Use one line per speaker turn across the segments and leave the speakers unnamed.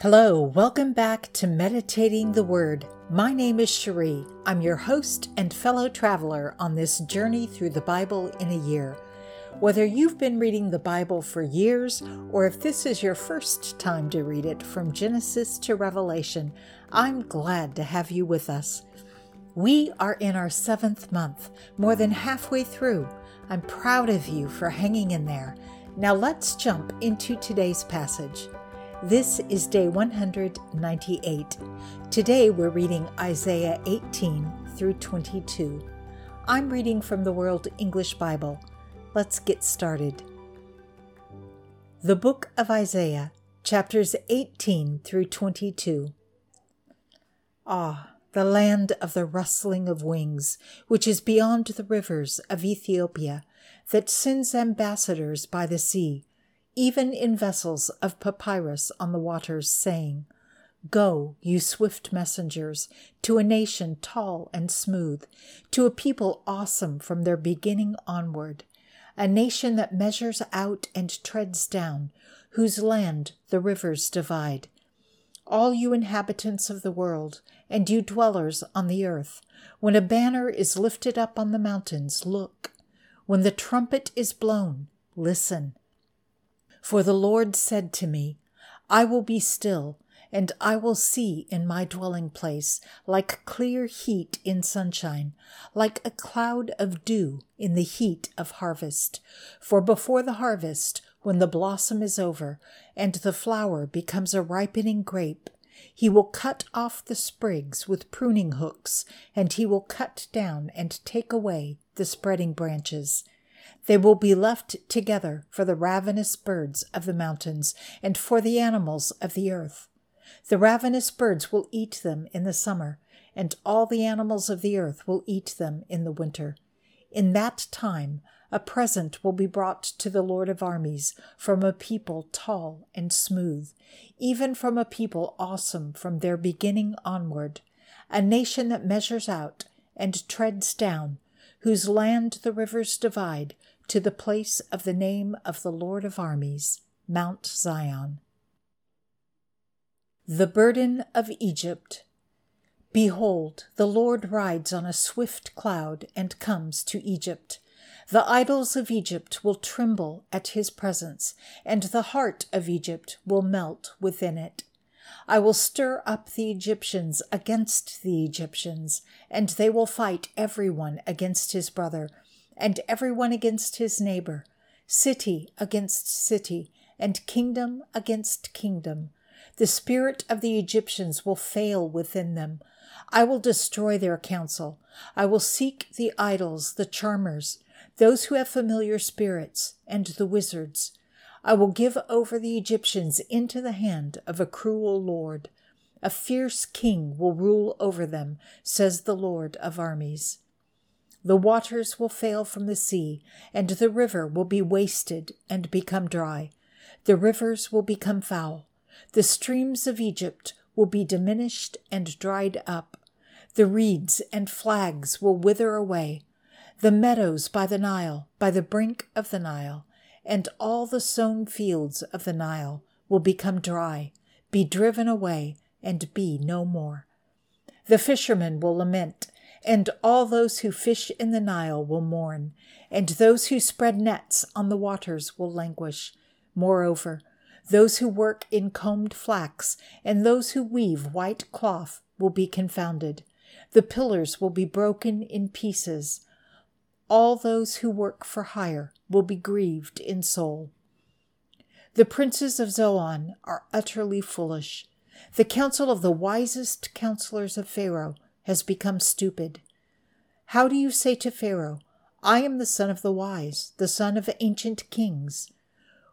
Hello, welcome back to Meditating the Word. My name is Cherie. I'm your host and fellow traveler on this journey through the Bible in a year. Whether you've been reading the Bible for years or if this is your first time to read it from Genesis to Revelation, I'm glad to have you with us. We are in our seventh month, more than halfway through. I'm proud of you for hanging in there. Now let's jump into today's passage. This is day 198. Today we're reading Isaiah 18 through 22. I'm reading from the World English Bible. Let's get started. The Book of Isaiah, chapters 18 through 22. Ah, the land of the rustling of wings, which is beyond the rivers of Ethiopia, that sends ambassadors by the sea even in vessels of papyrus on the waters, saying, Go, you swift messengers, to a nation tall and smooth, to a people awesome from their beginning onward, a nation that measures out and treads down, whose land the rivers divide. All you inhabitants of the world, and you dwellers on the earth, when a banner is lifted up on the mountains, look. When the trumpet is blown, listen. For the Lord said to me, I will be still, and I will see in my dwelling place, like clear heat in sunshine, like a cloud of dew in the heat of harvest. For before the harvest, when the blossom is over, and the flower becomes a ripening grape, he will cut off the sprigs with pruning hooks, and he will cut down and take away the spreading branches. They will be left together for the ravenous birds of the mountains and for the animals of the earth. The ravenous birds will eat them in the summer, and all the animals of the earth will eat them in the winter. In that time, a present will be brought to the Lord of armies from a people tall and smooth, even from a people awesome from their beginning onward, a nation that measures out and treads down, whose land the rivers divide, to the place of the name of the Lord of armies, Mount Zion. The burden of Egypt. Behold, the Lord rides on a swift cloud and comes to Egypt. The idols of Egypt will tremble at his presence, and the heart of Egypt will melt within it. I will stir up the Egyptians against the Egyptians, and they will fight every one against his brother and everyone against his neighbor, city against city, and kingdom against kingdom. The spirit of the Egyptians will fail within them. I will destroy their counsel. I will seek the idols, the charmers, those who have familiar spirits, and the wizards. I will give over the Egyptians into the hand of a cruel Lord. A fierce king will rule over them, says the Lord of armies. The waters will fail from the sea, and the river will be wasted and become dry. The rivers will become foul. The streams of Egypt will be diminished and dried up. The reeds and flags will wither away. The meadows by the Nile, by the brink of the Nile, and all the sown fields of the Nile will become dry, be driven away, and be no more. The fishermen will lament and all those who fish in the Nile will mourn, and those who spread nets on the waters will languish. Moreover, those who work in combed flax and those who weave white cloth will be confounded. The pillars will be broken in pieces. All those who work for hire will be grieved in soul. The princes of Zoan are utterly foolish. The counsel of the wisest counselors of Pharaoh has become stupid. How do you say to Pharaoh, I am the son of the wise, the son of ancient kings?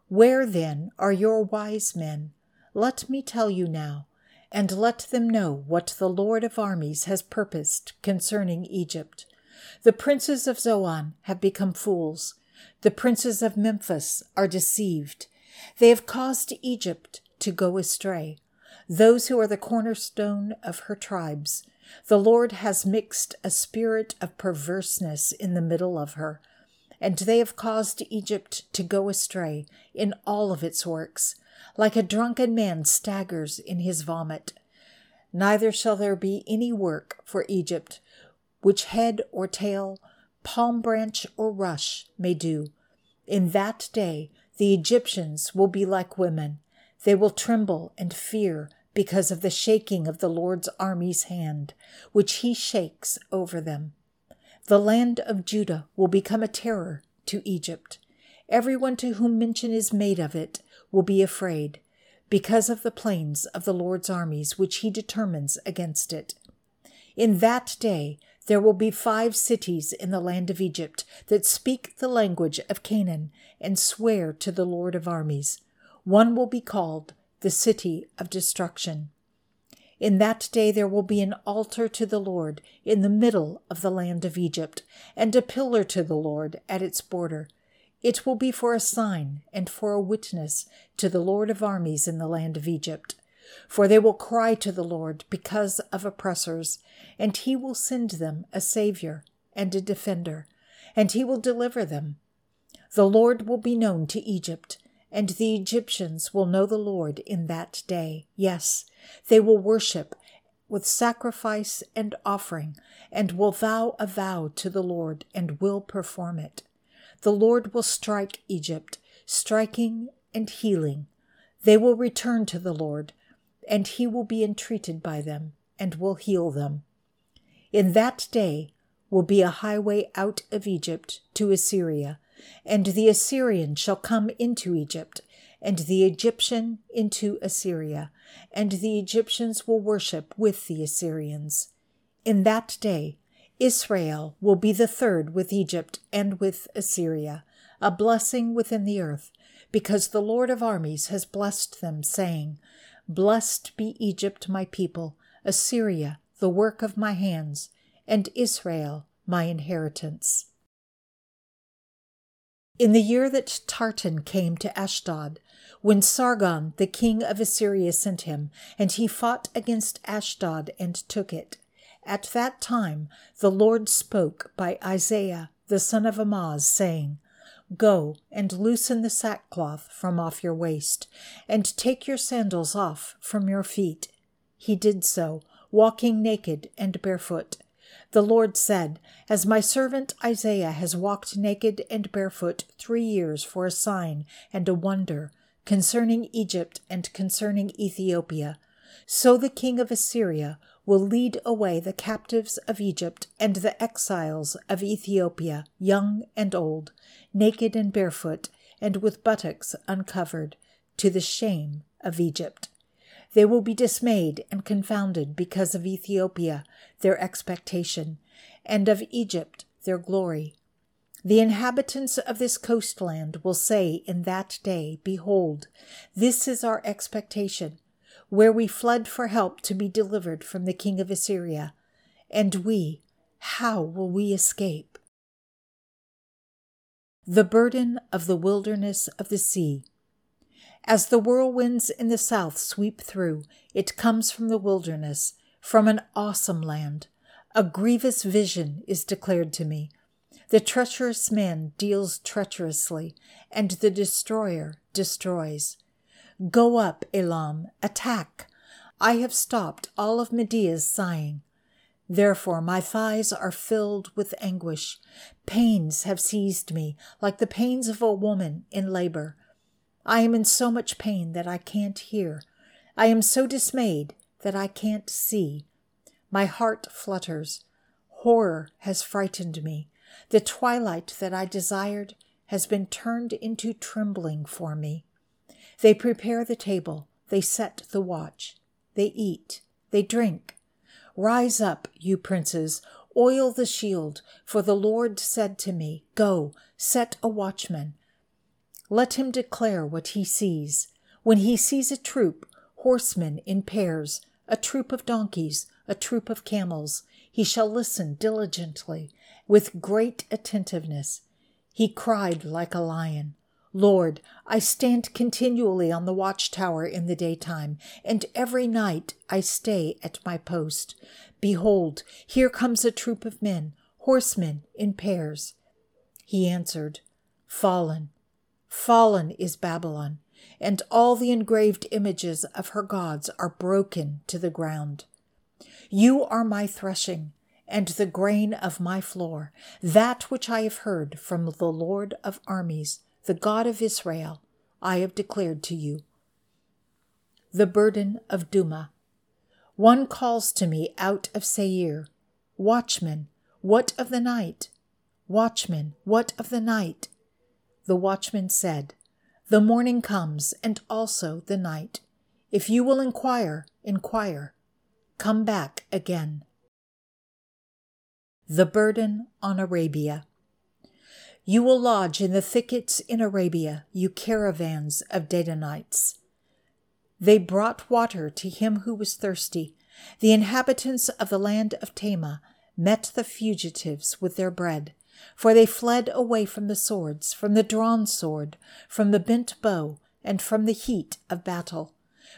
Where then are your wise men? Let me tell you now, and let them know what the Lord of armies has purposed concerning Egypt. The princes of Zoan have become fools. The princes of Memphis are deceived. They have caused Egypt to go astray. Those who are the cornerstone of her tribes the Lord has mixed a spirit of perverseness in the middle of her, and they have caused Egypt to go astray in all of its works. like a drunken man staggers in his vomit. Neither shall there be any work for Egypt, which head or tail, palm branch or rush may do. In that day the Egyptians will be like women. They will tremble and fear because of the shaking of the Lord's army's hand, which he shakes over them. The land of Judah will become a terror to Egypt. Everyone to whom mention is made of it will be afraid, because of the plains of the Lord's armies which he determines against it. In that day there will be five cities in the land of Egypt that speak the language of Canaan and swear to the Lord of armies. One will be called the city of destruction. In that day there will be an altar to the Lord in the middle of the land of Egypt, and a pillar to the Lord at its border. It will be for a sign and for a witness to the Lord of armies in the land of Egypt. For they will cry to the Lord because of oppressors, and he will send them a Saviour and a defender, and he will deliver them. The Lord will be known to Egypt and the Egyptians will know the Lord in that day. Yes, they will worship with sacrifice and offering, and will vow a vow to the Lord, and will perform it. The Lord will strike Egypt, striking and healing. They will return to the Lord, and he will be entreated by them, and will heal them. In that day will be a highway out of Egypt to Assyria, and the Assyrian shall come into Egypt, and the Egyptian into Assyria, and the Egyptians will worship with the Assyrians. In that day, Israel will be the third with Egypt and with Assyria, a blessing within the earth, because the Lord of armies has blessed them, saying, Blessed be Egypt, my people, Assyria, the work of my hands, and Israel, my inheritance. In the year that Tartan came to Ashdod, when Sargon the king of Assyria sent him, and he fought against Ashdod and took it, at that time the Lord spoke by Isaiah the son of Amoz, saying, Go and loosen the sackcloth from off your waist, and take your sandals off from your feet. He did so, walking naked and barefoot. The Lord said, As my servant Isaiah has walked naked and barefoot three years for a sign and a wonder concerning Egypt and concerning Ethiopia, so the king of Assyria will lead away the captives of Egypt and the exiles of Ethiopia, young and old, naked and barefoot, and with buttocks uncovered, to the shame of Egypt. They will be dismayed and confounded because of Ethiopia, their expectation, and of Egypt, their glory. The inhabitants of this coastland will say in that day, Behold, this is our expectation, where we fled for help to be delivered from the king of Assyria. And we, how will we escape? The burden of the wilderness of the sea. As the whirlwinds in the south sweep through, it comes from the wilderness, from an awesome land. A grievous vision is declared to me. The treacherous man deals treacherously, and the destroyer destroys. Go up, Elam, attack. I have stopped all of Media's sighing. Therefore my thighs are filled with anguish. Pains have seized me, like the pains of a woman in labor. I am in so much pain that I can't hear. I am so dismayed that I can't see. My heart flutters. Horror has frightened me. The twilight that I desired has been turned into trembling for me. They prepare the table, they set the watch, they eat, they drink. Rise up, you princes, oil the shield, for the Lord said to me, Go, set a watchman let him declare what he sees. When he sees a troop, horsemen in pairs, a troop of donkeys, a troop of camels, he shall listen diligently, with great attentiveness. He cried like a lion. Lord, I stand continually on the watchtower in the daytime, and every night I stay at my post. Behold, here comes a troop of men, horsemen in pairs. He answered, Fallen, Fallen is Babylon. and all the engraved images of her gods are broken to the ground. You are my threshing, and the grain of my floor, that which I have heard from the Lord of armies, the God of Israel, I have declared to you. The burden of Dumah. One calls to me out of Seir, Watchman, what of the night? Watchman, what of the night? The watchman said, The morning comes, and also the night. If you will inquire, inquire. Come back again. The burden on Arabia. You will lodge in the thickets in Arabia, you caravans of Dedanites. They brought water to him who was thirsty. The inhabitants of the land of Tema met the fugitives with their bread, for they fled away from the swords, from the drawn sword, from the bent bow, and from the heat of battle.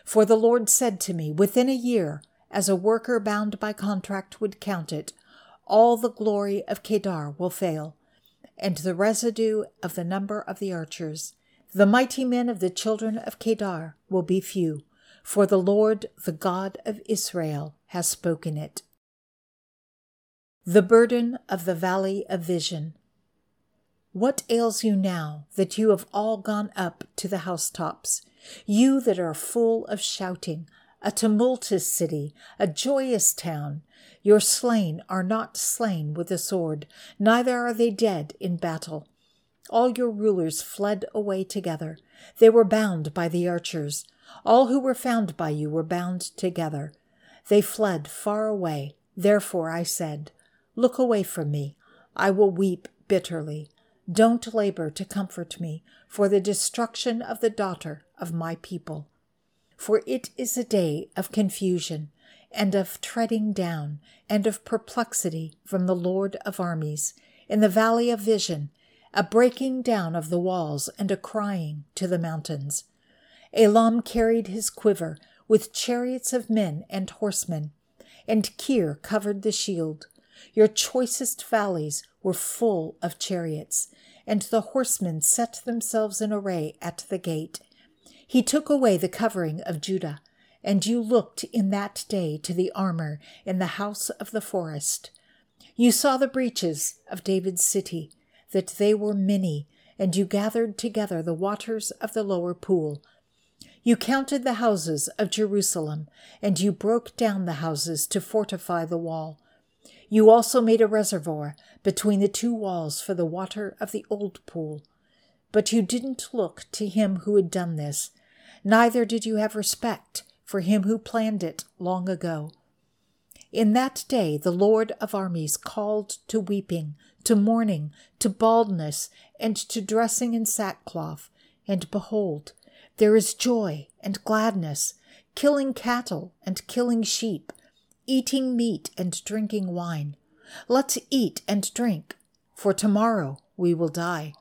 For the Lord said to me, Within a year, as a worker bound by contract would count it, all the glory of Kedar will fail, and the residue of the number of the archers. The mighty men of the children of Kedar will be few, for the Lord, the God of Israel, has spoken it. The burden of the valley of vision. What ails you now that you have all gone up to the housetops, you that are full of shouting, a tumultuous city, a joyous town. Your slain are not slain with the sword, neither are they dead in battle. All your rulers fled away together. They were bound by the archers. All who were found by you were bound together. They fled far away. Therefore I said, Look away from me. I will weep bitterly. Don't labor to comfort me for the destruction of the daughter of my people for it is a day of confusion and of treading down and of perplexity from the Lord of armies in the valley of vision, a breaking down of the walls and a crying to the mountains. Elam carried his quiver with chariots of men and horsemen, and Kir covered the shield. Your choicest valleys were full of chariots, and the horsemen set themselves in array at the gate. He took away the covering of Judah, and you looked in that day to the armor in the house of the forest. You saw the breaches of David's city, that they were many, and you gathered together the waters of the lower pool. You counted the houses of Jerusalem, and you broke down the houses to fortify the wall. You also made a reservoir between the two walls for the water of the old pool. But you didn't look to him who had done this, neither did you have respect for him who planned it long ago. In that day the Lord of armies called to weeping, to mourning, to baldness, and to dressing in sackcloth. And behold, there is joy and gladness, killing cattle and killing sheep, eating meat and drinking wine. Let's eat and drink, for tomorrow we will die.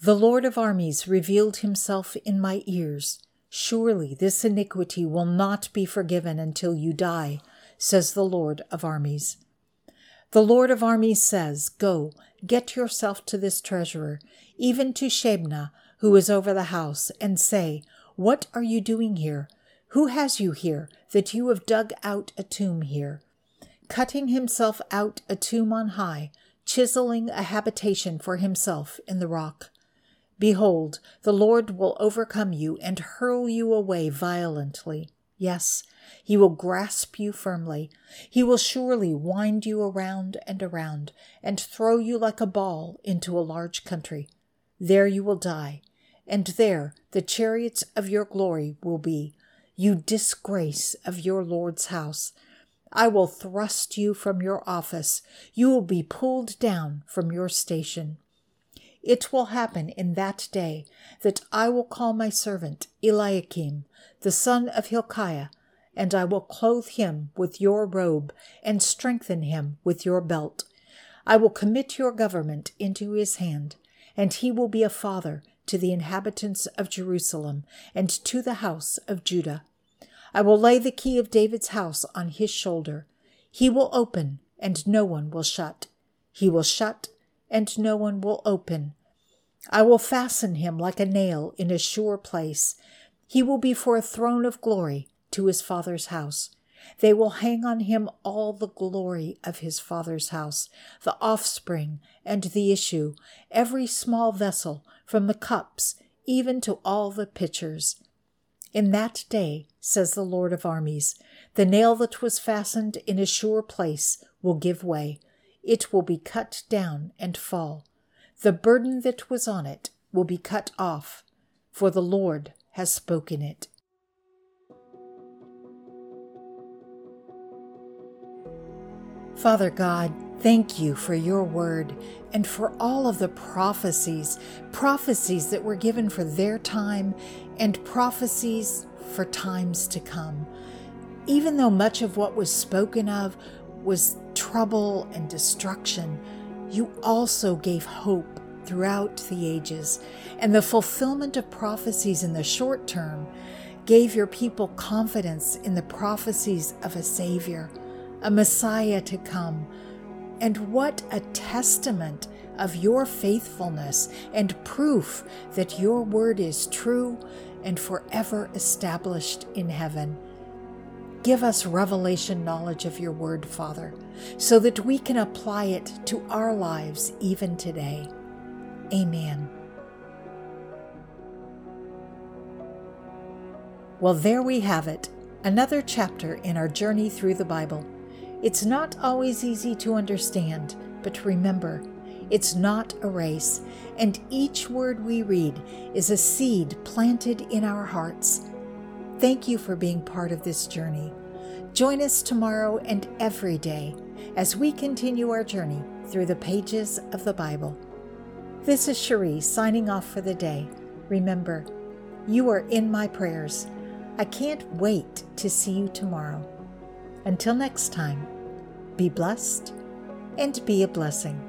The Lord of armies revealed himself in my ears. Surely this iniquity will not be forgiven until you die, says the Lord of armies. The Lord of armies says, Go, get yourself to this treasurer, even to Shebna, who is over the house, and say, What are you doing here? Who has you here, that you have dug out a tomb here? Cutting himself out a tomb on high, chiseling a habitation for himself in the rock. Behold, the Lord will overcome you and hurl you away violently. Yes, he will grasp you firmly. He will surely wind you around and around and throw you like a ball into a large country. There you will die, and there the chariots of your glory will be, you disgrace of your Lord's house. I will thrust you from your office. You will be pulled down from your station. It will happen in that day that I will call my servant Eliakim, the son of Hilkiah, and I will clothe him with your robe and strengthen him with your belt. I will commit your government into his hand, and he will be a father to the inhabitants of Jerusalem and to the house of Judah. I will lay the key of David's house on his shoulder. He will open, and no one will shut. He will shut, and no one will open. I will fasten him like a nail in a sure place. He will be for a throne of glory to his father's house. They will hang on him all the glory of his father's house, the offspring and the issue, every small vessel, from the cups even to all the pitchers. In that day, says the Lord of armies, the nail that was fastened in a sure place will give way. It will be cut down and fall. The burden that was on it will be cut off, for the Lord has spoken it. Father God, thank you for your word and for all of the prophecies, prophecies that were given for their time and prophecies for times to come. Even though much of what was spoken of was trouble and destruction, you also gave hope throughout the ages, and the fulfillment of prophecies in the short term gave your people confidence in the prophecies of a Savior, a Messiah to come. And what a testament of your faithfulness and proof that your word is true and forever established in heaven. Give us revelation knowledge of your word, Father, so that we can apply it to our lives even today. Amen. Well, there we have it, another chapter in our journey through the Bible. It's not always easy to understand, but remember, it's not a race, and each word we read is a seed planted in our hearts Thank you for being part of this journey. Join us tomorrow and every day as we continue our journey through the pages of the Bible. This is Cherie signing off for the day. Remember, you are in my prayers. I can't wait to see you tomorrow. Until next time, be blessed and be a blessing.